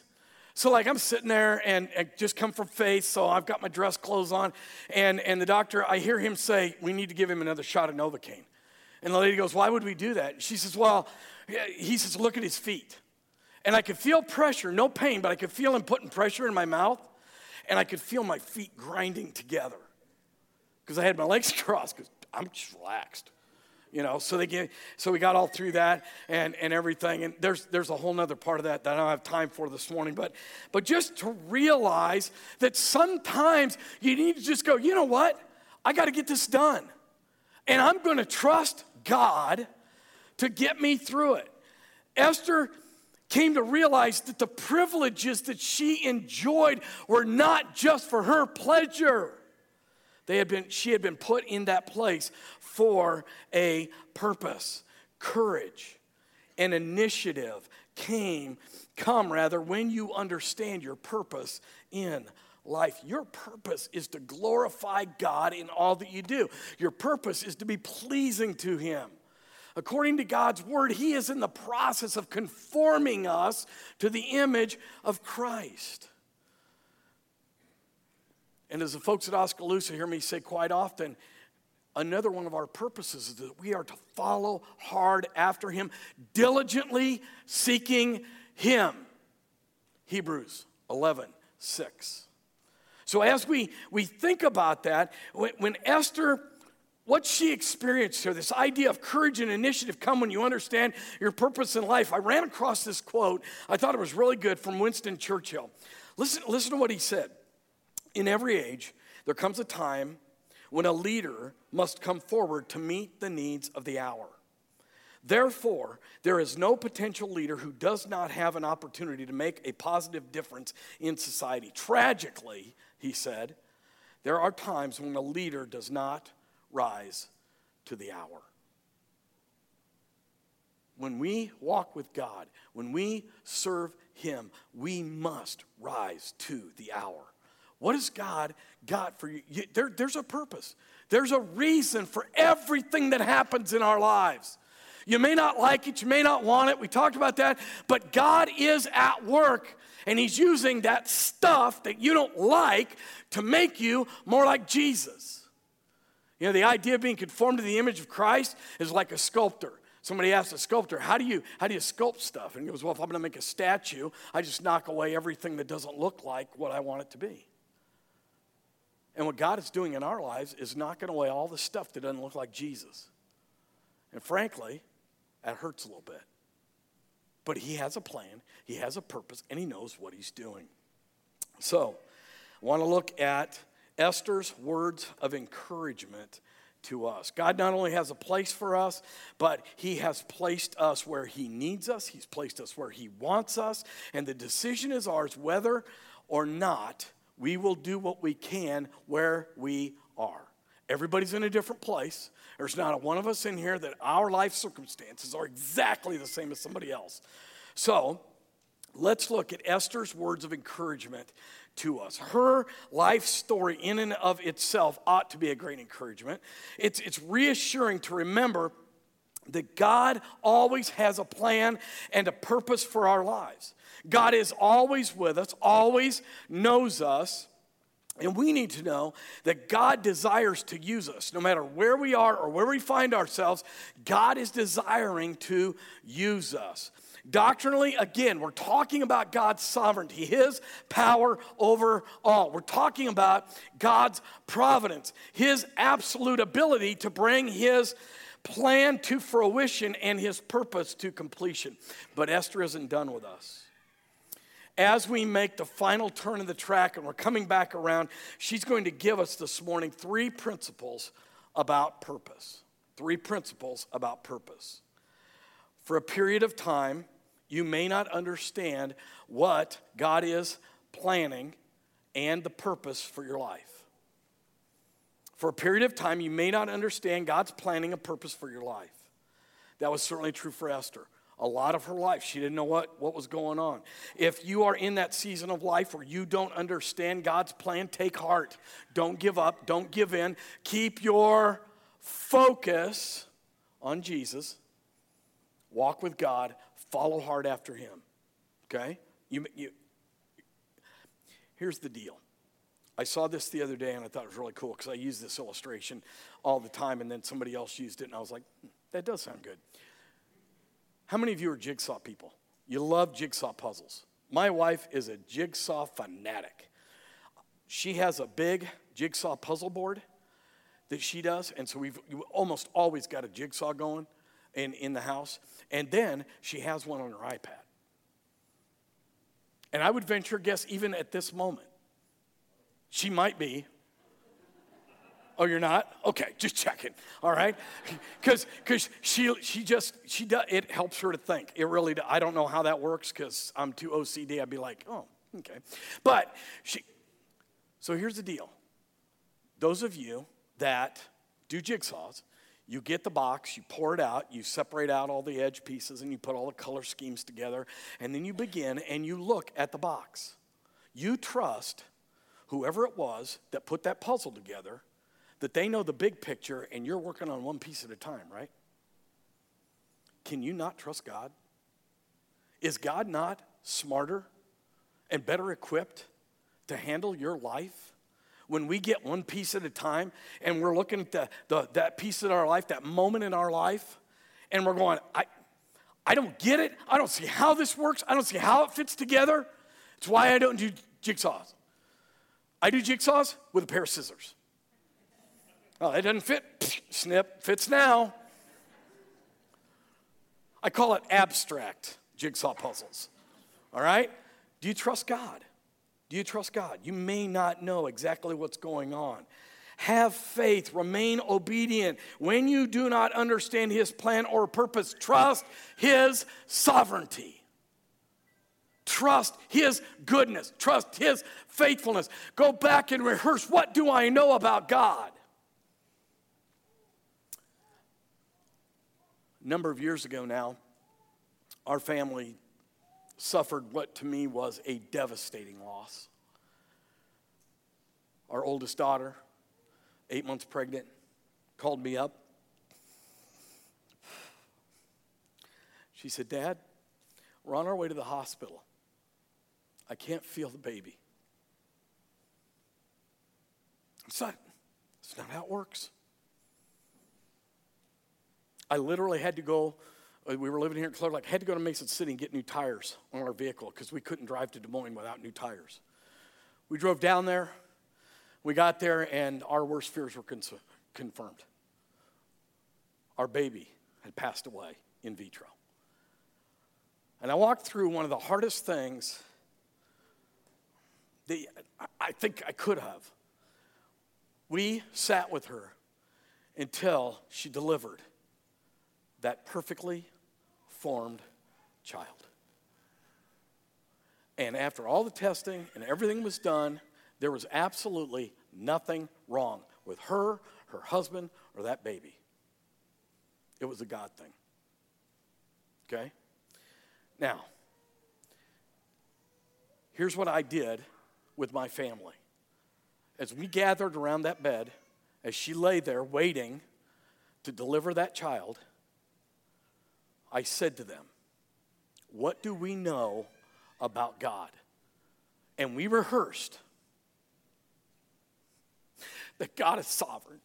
So, like, I'm sitting there and, and, just come from faith, so I've got my dress clothes on. And, and the doctor, I hear him say, We need to give him another shot of Novocaine. And the lady goes, Why would we do that? She says, Well, he says, Look at his feet. And I could feel pressure, no pain, but I could feel him putting pressure in my mouth. And I could feel my feet grinding together because I had my legs <laughs> crossed because I'm just relaxed. You know, so they get, so we got all through that and, and everything. And there's there's a whole nother part of that that I don't have time for this morning. But but just to realize that sometimes you need to just go, you know what? I got to get this done. And I'm going to trust God to get me through it. Esther came to realize that the privileges that she enjoyed were not just for her pleasure. They had been, she had been put in that place for a purpose. Courage and initiative came, come rather, when you understand your purpose in life. Your purpose is to glorify God in all that you do. Your purpose is to be pleasing to Him. According to God's word, He is in the process of conforming us to the image of Christ. And as the folks at Oskaloosa hear me say quite often, another one of our purposes is that we are to follow hard after Him, diligently seeking Him. Hebrews 11, 6. So, as we, we think about that, when, when Esther, what she experienced here, this idea of courage and initiative come when you understand your purpose in life, I ran across this quote. I thought it was really good from Winston Churchill. Listen, listen to what he said. In every age, there comes a time when a leader must come forward to meet the needs of the hour. Therefore, there is no potential leader who does not have an opportunity to make a positive difference in society. Tragically, he said, there are times when a leader does not rise to the hour. When we walk with God, when we serve Him, we must rise to the hour. What has God got for you? There, there's a purpose, there's a reason for everything that happens in our lives. You may not like it, you may not want it. We talked about that. But God is at work, and He's using that stuff that you don't like to make you more like Jesus. You know, the idea of being conformed to the image of Christ is like a sculptor. Somebody asked a sculptor, how do you how do you sculpt stuff? And he goes, Well, if I'm gonna make a statue, I just knock away everything that doesn't look like what I want it to be. And what God is doing in our lives is knocking away all the stuff that doesn't look like Jesus. And frankly, that hurts a little bit. But he has a plan, he has a purpose, and he knows what he's doing. So, I want to look at Esther's words of encouragement to us. God not only has a place for us, but He has placed us where He needs us, He's placed us where He wants us, and the decision is ours whether or not we will do what we can where we are. Everybody's in a different place. There's not a one of us in here that our life circumstances are exactly the same as somebody else. So, let's look at Esther's words of encouragement to us. Her life story, in and of itself, ought to be a great encouragement. It's, it's reassuring to remember that God always has a plan and a purpose for our lives. God is always with us, always knows us. And we need to know that God desires to use us. No matter where we are or where we find ourselves, God is desiring to use us. Doctrinally, again, we're talking about God's sovereignty, His power over all. We're talking about God's providence, His absolute ability to bring His plan to fruition and His purpose to completion. But Esther isn't done with us. As we make the final turn of the track and we're coming back around, she's going to give us this morning three principles about purpose. Three principles about purpose. For a period of time, you may not understand what God is planning and the purpose for your life. For a period of time, you may not understand God's planning a purpose for your life. That was certainly true for Esther. A lot of her life, she didn't know what, what was going on. If you are in that season of life where you don't understand God's plan, take heart. Don't give up. Don't give in. Keep your focus on Jesus. Walk with God follow hard after him. Okay? You, you, here's the deal. I saw this the other day and I thought it was really cool because I use this illustration all the time and then somebody else used it and I was like, hmm, that does sound good. How many of you are jigsaw people? You love jigsaw puzzles. My wife is a jigsaw fanatic. She has a big jigsaw puzzle board that she does, and so we've almost always got a jigsaw going in, in the house. And then she has one on her iPad. And I would venture guess, even at this moment, she might be. Oh, you're not? Okay, just checking. All right, because because she she just she does it helps her to think. It really I don't know how that works because I'm too OCD. I'd be like, oh, okay, but she. So here's the deal. Those of you that do jigsaws, you get the box, you pour it out, you separate out all the edge pieces, and you put all the color schemes together, and then you begin and you look at the box. You trust whoever it was that put that puzzle together that they know the big picture and you're working on one piece at a time, right? Can you not trust God? Is God not smarter and better equipped to handle your life when we get one piece at a time and we're looking at the, the, that piece in our life, that moment in our life, and we're going, I, I don't get it. I don't see how this works. I don't see how it fits together. It's why I don't do jigsaws. I do jigsaws with a pair of scissors. Oh, it doesn't fit. Snip, fits now. I call it abstract jigsaw puzzles. All right? Do you trust God? Do you trust God? You may not know exactly what's going on. Have faith, remain obedient. When you do not understand His plan or purpose, trust His sovereignty. Trust His goodness. Trust His faithfulness. Go back and rehearse what do I know about God? A number of years ago now, our family suffered what to me was a devastating loss. Our oldest daughter, eight months pregnant, called me up. She said, Dad, we're on our way to the hospital. I can't feel the baby. Son, that's not how it works. I literally had to go Uh, we were living here in Clear Lake. Had to go to Mason City and get new tires on our vehicle because we couldn't drive to Des Moines without new tires. We drove down there. We got there, and our worst fears were cons- confirmed. Our baby had passed away in vitro. And I walked through one of the hardest things that I think I could have. We sat with her until she delivered that perfectly formed child. And after all the testing and everything was done, there was absolutely nothing wrong with her, her husband, or that baby. It was a God thing. Okay? Now, here's what I did with my family. As we gathered around that bed, as she lay there waiting to deliver that child, I said to them, What do we know about God? And we rehearsed that God is sovereign.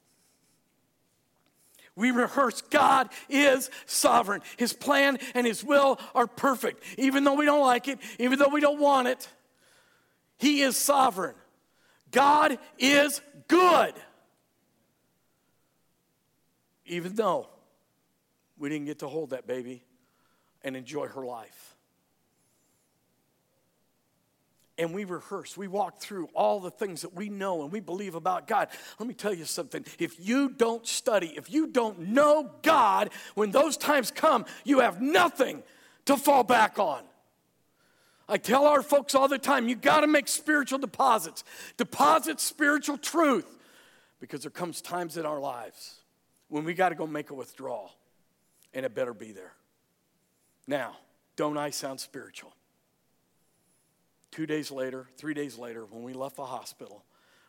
We rehearse God is sovereign. His plan and His will are perfect. Even though we don't like it, even though we don't want it, He is sovereign. God is good. Even though we didn't get to hold that baby and enjoy her life. and we rehearse. We walk through all the things that we know and we believe about God. Let me tell you something. If you don't study, if you don't know God, when those times come, you have nothing to fall back on. I tell our folks all the time you got to make spiritual deposits, deposit spiritual truth, because there comes times in our lives when we got to go make a withdrawal, and it better be there. Now, don't I sound spiritual? Two days later, three days later, when we left the hospital,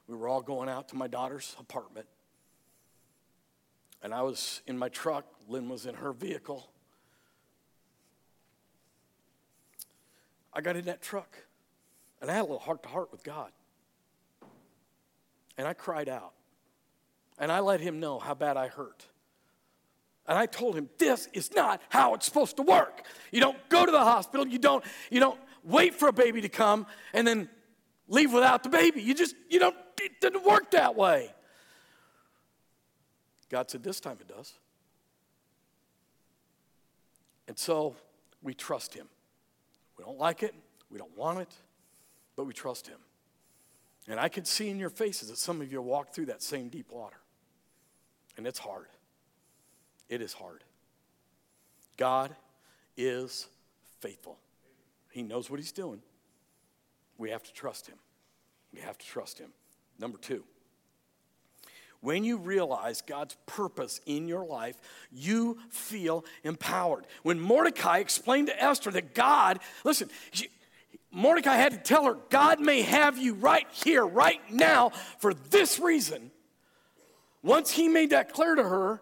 we were all going out to my daughter's apartment. And I was in my truck, Lynn was in her vehicle. I got in that truck and I had a little heart to heart with God. And I cried out. And I let him know how bad I hurt. And I told him, this is not how it's supposed to work. You don't go to the hospital, you don't, you don't wait for a baby to come and then leave without the baby. You just, you don't, it didn't work that way. God said, This time it does. And so we trust Him. We don't like it, we don't want it, but we trust Him. And I can see in your faces that some of you walk through that same deep water. And it's hard. It is hard. God is faithful. He knows what he's doing. We have to trust him. We have to trust him. Number two, when you realize God's purpose in your life, you feel empowered. When Mordecai explained to Esther that God, listen, she, Mordecai had to tell her, God may have you right here, right now, for this reason. Once he made that clear to her,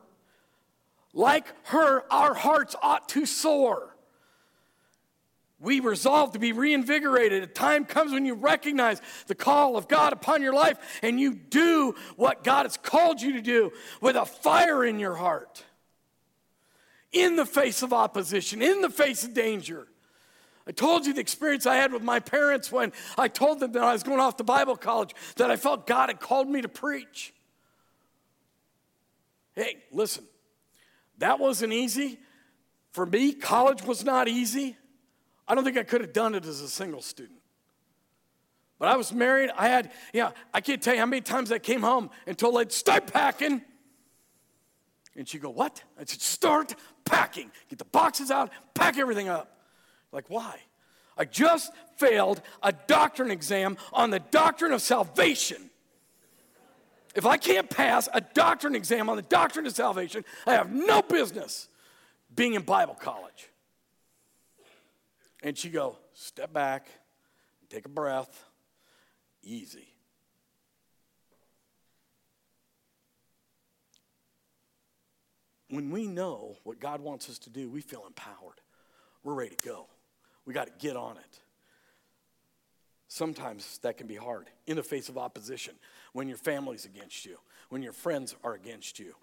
like her, our hearts ought to soar we resolve to be reinvigorated. A time comes when you recognize the call of God upon your life and you do what God has called you to do with a fire in your heart. In the face of opposition, in the face of danger. I told you the experience I had with my parents when I told them that I was going off to Bible college, that I felt God had called me to preach. Hey, listen, that wasn't easy. For me, college was not easy. I don't think I could have done it as a single student. But I was married. I had, yeah, I can't tell you how many times I came home and told I'd start packing. And she'd go, What? I said, Start packing. Get the boxes out, pack everything up. Like, why? I just failed a doctrine exam on the doctrine of salvation. If I can't pass a doctrine exam on the doctrine of salvation, I have no business being in Bible college. And she go, step back, take a breath, easy. When we know what God wants us to do, we feel empowered. We're ready to go. We got to get on it. Sometimes that can be hard in the face of opposition, when your family's against you, when your friends are against you,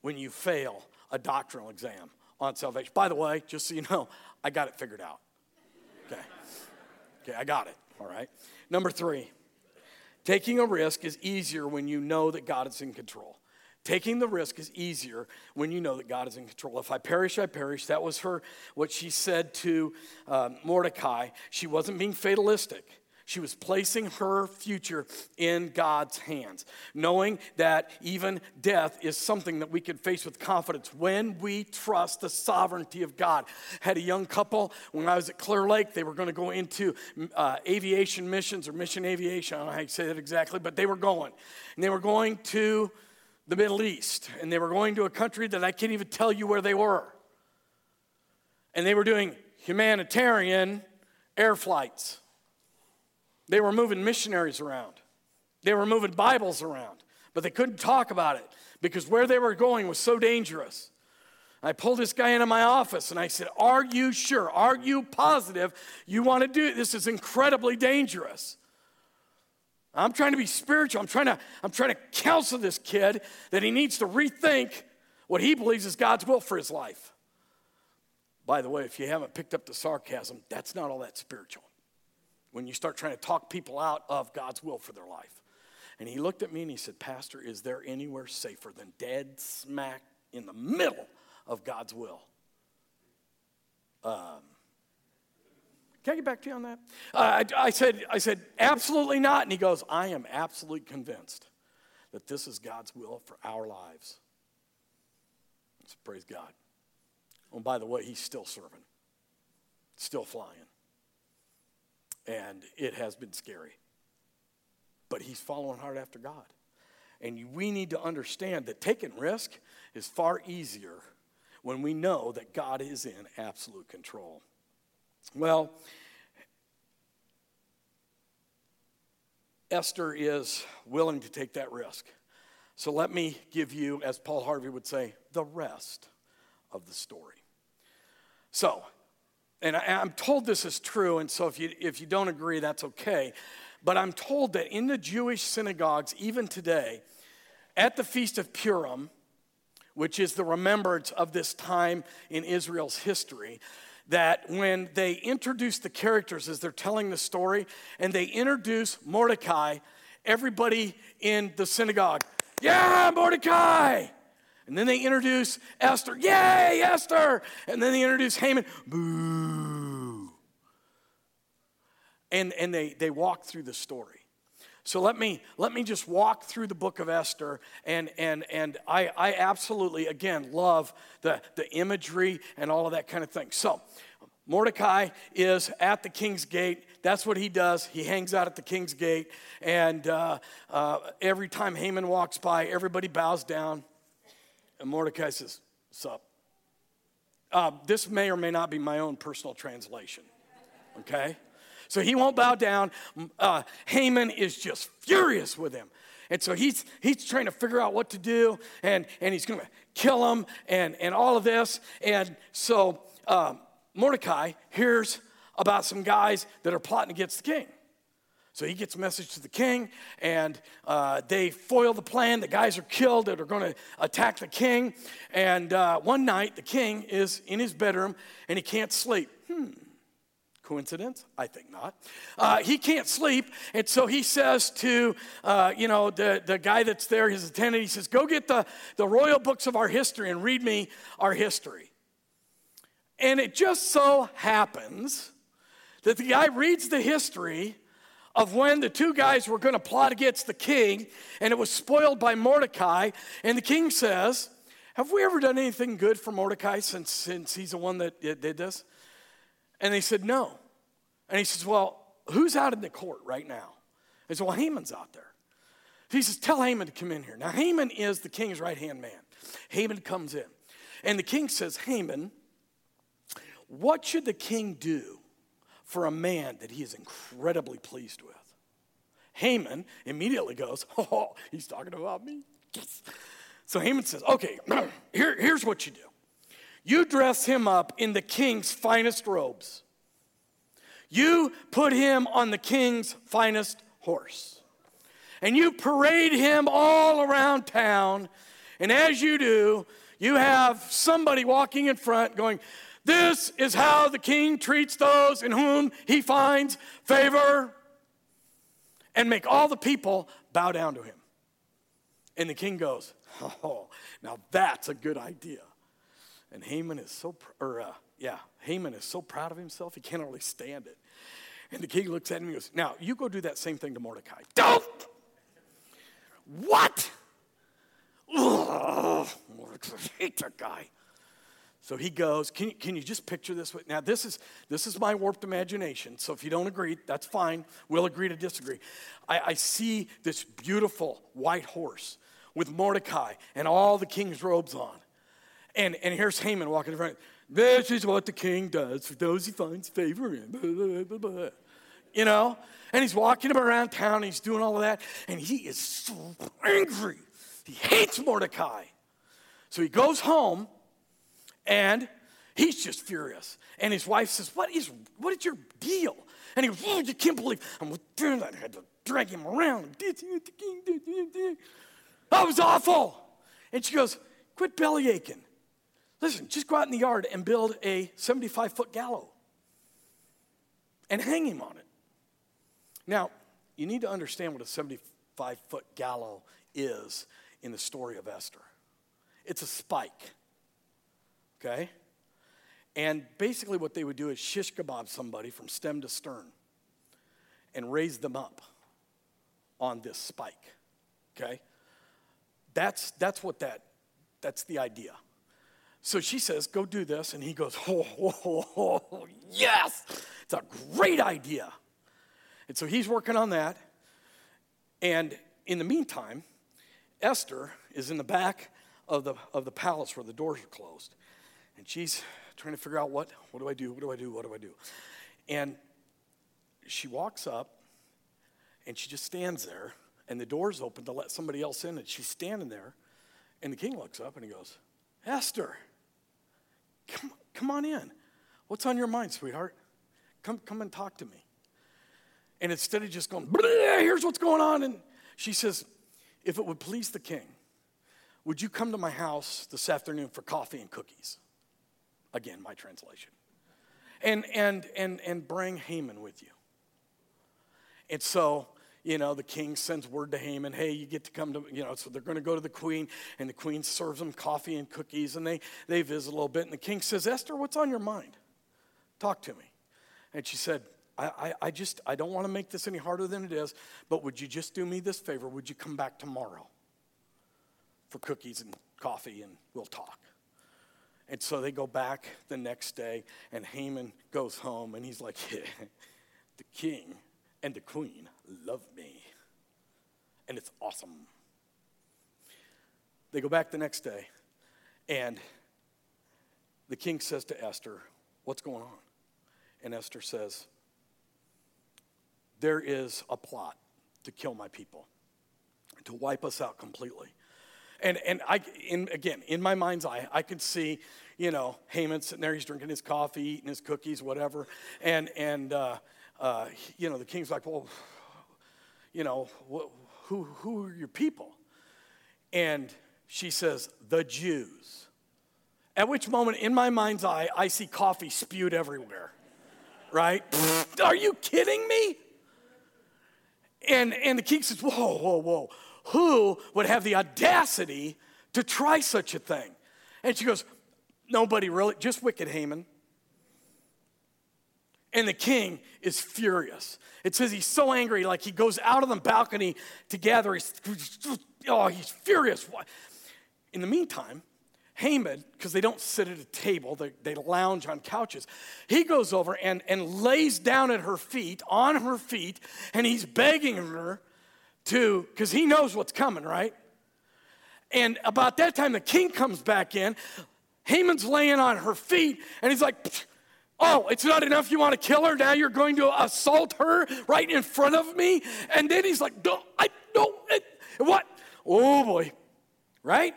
when you fail a doctrinal exam on salvation. By the way, just so you know, I got it figured out. Okay. Okay, I got it. All right. Number three, taking a risk is easier when you know that God is in control. Taking the risk is easier when you know that God is in control. If I perish, I perish. That was her, what she said to um, Mordecai. She wasn't being fatalistic. She was placing her future in God's hands, knowing that even death is something that we can face with confidence when we trust the sovereignty of God. Had a young couple when I was at Clear Lake, they were going to go into uh, aviation missions or mission aviation. I don't know how you say that exactly, but they were going. And they were going to the Middle East, and they were going to a country that I can't even tell you where they were. And they were doing humanitarian air flights. They were moving missionaries around, they were moving Bibles around, but they couldn't talk about it because where they were going was so dangerous. I pulled this guy into my office and I said, Are you sure? Are you positive you want to do this? is incredibly dangerous. I'm trying to be spiritual. I'm trying to, I'm trying to counsel this kid that he needs to rethink what he believes is God's will for his life. By the way, if you haven't picked up the sarcasm, that's not all that spiritual when you start trying to talk people out of God's will for their life. And he looked at me and he said, Pastor, is there anywhere safer than dead smack in the middle of God's will? Um, can I get back to you on that? Uh, I, I, said, I said, absolutely not. And he goes, I am absolutely convinced that this is God's will for our lives. So praise God. Oh, by the way, he's still serving, still flying and it has been scary. But he's following hard after God. And we need to understand that taking risk is far easier when we know that God is in absolute control. Well, Esther is willing to take that risk. So let me give you, as Paul Harvey would say, the rest of the story. So, and I, am told this is true, and so if you, if you don't agree, that's okay. But I'm told that in the Jewish synagogues, even today, at the Feast of Purim, which is the remembrance of this time in Israel's history, that when they introduce the characters as they're telling the story, and they introduce Mordecai, everybody in the synagogue, yeah, Mordecai! And then they introduce Esther. Yay, Esther! And then they introduce Haman. Boo. And, and they, they walk through the story. So let me, let me just walk through the book of Esther. And, and, and I, I absolutely, again, love the, the imagery and all of that kind of thing. So Mordecai is at the king's gate. That's what he does. He hangs out at the king's gate. And uh, uh, every time Haman walks by, everybody bows down. And Mordecai says, Sup? Uh, this may or may not be my own personal translation, okay? So he won't bow down. Uh, Haman is just furious with him. And so he's, he's trying to figure out what to do, and, and he's going to kill him and, and all of this. And so uh, Mordecai hears about some guys that are plotting against the king. So he gets a message to the king, and uh, they foil the plan. The guys are killed that are going to attack the king. And uh, one night, the king is in his bedroom and he can't sleep. Hmm. Coincidence? I think not. Uh, he can't sleep, and so he says to, uh, you know, the, the guy that's there, his attendant, he says, Go get the, the royal books of our history and read me our history. And it just so happens that the guy reads the history of when the two guys were going to plot against the king, and it was spoiled by Mordecai. And the king says, Have we ever done anything good for Mordecai since, since he's the one that did this? And they said, No. And he says, Well, who's out in the court right now? He said, Well, Haman's out there. He says, Tell Haman to come in here. Now, Haman is the king's right hand man. Haman comes in. And the king says, Haman, what should the king do for a man that he is incredibly pleased with. Haman immediately goes, <laughs> Oh, he's talking about me. Yes. So Haman says, Okay, <clears throat> here, here's what you do you dress him up in the king's finest robes, you put him on the king's finest horse, and you parade him all around town. And as you do, you have somebody walking in front going, this is how the king treats those in whom he finds favor. And make all the people bow down to him. And the king goes, Oh, now that's a good idea. And Haman is so, or uh, yeah, Haman is so proud of himself, he can't really stand it. And the king looks at him and goes, Now, you go do that same thing to Mordecai. Don't! What? Ugh, Mordecai, <laughs> hate that guy. So he goes, can, can you just picture this? Now, this is, this is my warped imagination, so if you don't agree, that's fine. We'll agree to disagree. I, I see this beautiful white horse with Mordecai and all the king's robes on. And, and here's Haman walking in front. This is what the king does for those he finds favor in. You know? And he's walking him around town, he's doing all of that, and he is so angry. He hates Mordecai. So he goes home and he's just furious. And his wife says, What is what is your deal? And he goes, Oh, you can't believe I'm. I had to drag him around. That was awful. And she goes, Quit belly aching. Listen, just go out in the yard and build a 75 foot gallows and hang him on it. Now, you need to understand what a 75 foot gallows is in the story of Esther it's a spike okay? And basically, what they would do is shish kebab somebody from stem to stern and raise them up on this spike, okay? That's, that's what that, that's the idea. So she says, go do this. And he goes, oh, oh, oh, oh, yes, it's a great idea. And so he's working on that. And in the meantime, Esther is in the back of the, of the palace where the doors are closed. And she's trying to figure out what, what do I do? What do I do? What do I do? And she walks up and she just stands there, and the door's open to let somebody else in, and she's standing there. And the king looks up and he goes, Esther, come, come on in. What's on your mind, sweetheart? Come, come and talk to me. And instead of just going, here's what's going on, and she says, if it would please the king, would you come to my house this afternoon for coffee and cookies? Again, my translation. And, and, and, and bring Haman with you. And so, you know, the king sends word to Haman, hey, you get to come to, you know, so they're going to go to the queen, and the queen serves them coffee and cookies, and they, they visit a little bit. And the king says, Esther, what's on your mind? Talk to me. And she said, I, I, I just, I don't want to make this any harder than it is, but would you just do me this favor? Would you come back tomorrow for cookies and coffee, and we'll talk? And so they go back the next day, and Haman goes home, and he's like, yeah, The king and the queen love me. And it's awesome. They go back the next day, and the king says to Esther, What's going on? And Esther says, There is a plot to kill my people, to wipe us out completely. And, and I, in, again, in my mind's eye, I could see, you know, Haman sitting there, he's drinking his coffee, eating his cookies, whatever. And, and uh, uh, you know, the king's like, well, you know, wh- who, who are your people? And she says, the Jews. At which moment, in my mind's eye, I see coffee spewed everywhere, right? <laughs> are you kidding me? And, and the king says, whoa, whoa, whoa who would have the audacity to try such a thing? And she goes, Nobody really, just wicked Haman. And the king is furious. It says he's so angry, like he goes out on the balcony to gather. He's, oh, he's furious. In the meantime, Haman, because they don't sit at a table, they, they lounge on couches, he goes over and, and lays down at her feet, on her feet, and he's begging her to, because he knows what's coming, right? And about that time, the king comes back in. Haman's laying on her feet, and he's like, Oh, it's not enough you want to kill her. Now you're going to assault her right in front of me. And then he's like, No, I don't. What? Oh boy. Right?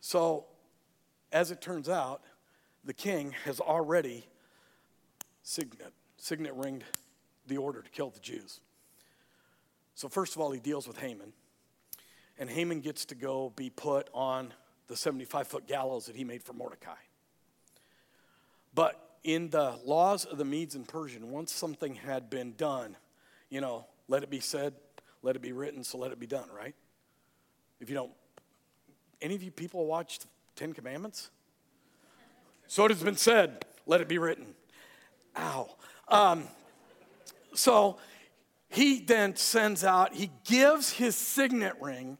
So, as it turns out, the king has already signet signet ringed the order to kill the Jews. So, first of all, he deals with Haman. And Haman gets to go be put on the 75 foot gallows that he made for Mordecai. But in the laws of the Medes and Persian, once something had been done, you know, let it be said, let it be written, so let it be done, right? If you don't, any of you people watch Ten Commandments? So it has been said, let it be written. Ow. Um, so he then sends out, he gives his signet ring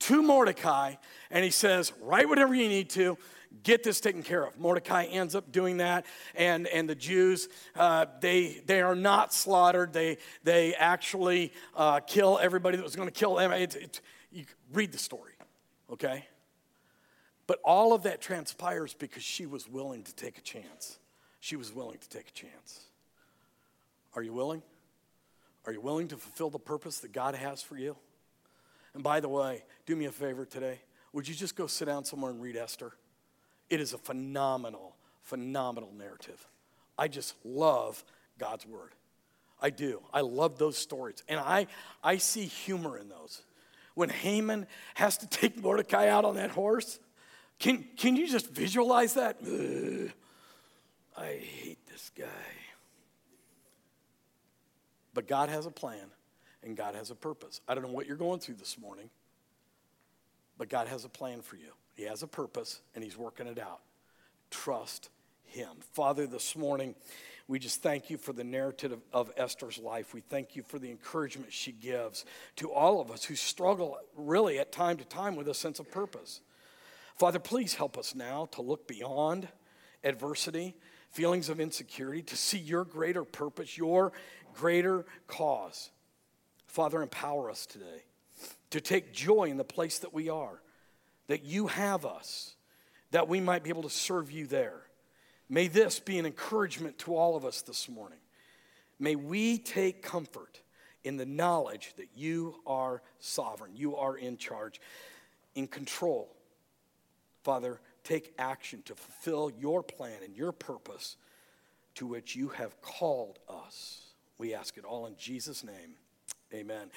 to Mordecai, and he says, Write whatever you need to, get this taken care of. Mordecai ends up doing that, and, and the Jews, uh, they, they are not slaughtered. They, they actually uh, kill everybody that was going to kill them. It, it, you read the story, okay? But all of that transpires because she was willing to take a chance. She was willing to take a chance. Are you willing? Are you willing to fulfill the purpose that God has for you? And by the way, do me a favor today. Would you just go sit down somewhere and read Esther? It is a phenomenal, phenomenal narrative. I just love God's word. I do. I love those stories. And I, I see humor in those. When Haman has to take Mordecai out on that horse, can, can you just visualize that? Ugh, I hate this guy. But God has a plan and God has a purpose. I don't know what you're going through this morning, but God has a plan for you. He has a purpose and He's working it out. Trust Him. Father, this morning, we just thank you for the narrative of, Esther's life. We thank you for the encouragement she gives to all of us who struggle really at time to time with a sense of purpose. Father, please help us now to look beyond adversity, feelings of insecurity, to see your greater purpose, your greater cause. Father, empower us today to take joy in the place that we are, that you have us, that we might be able to serve you there. May this be an encouragement to all of us this morning. May we take comfort in the knowledge that you are sovereign, you are in charge, in control. Father, take action to fulfill your plan and your purpose to which you have called us. We ask it all in Jesus' name. Amen.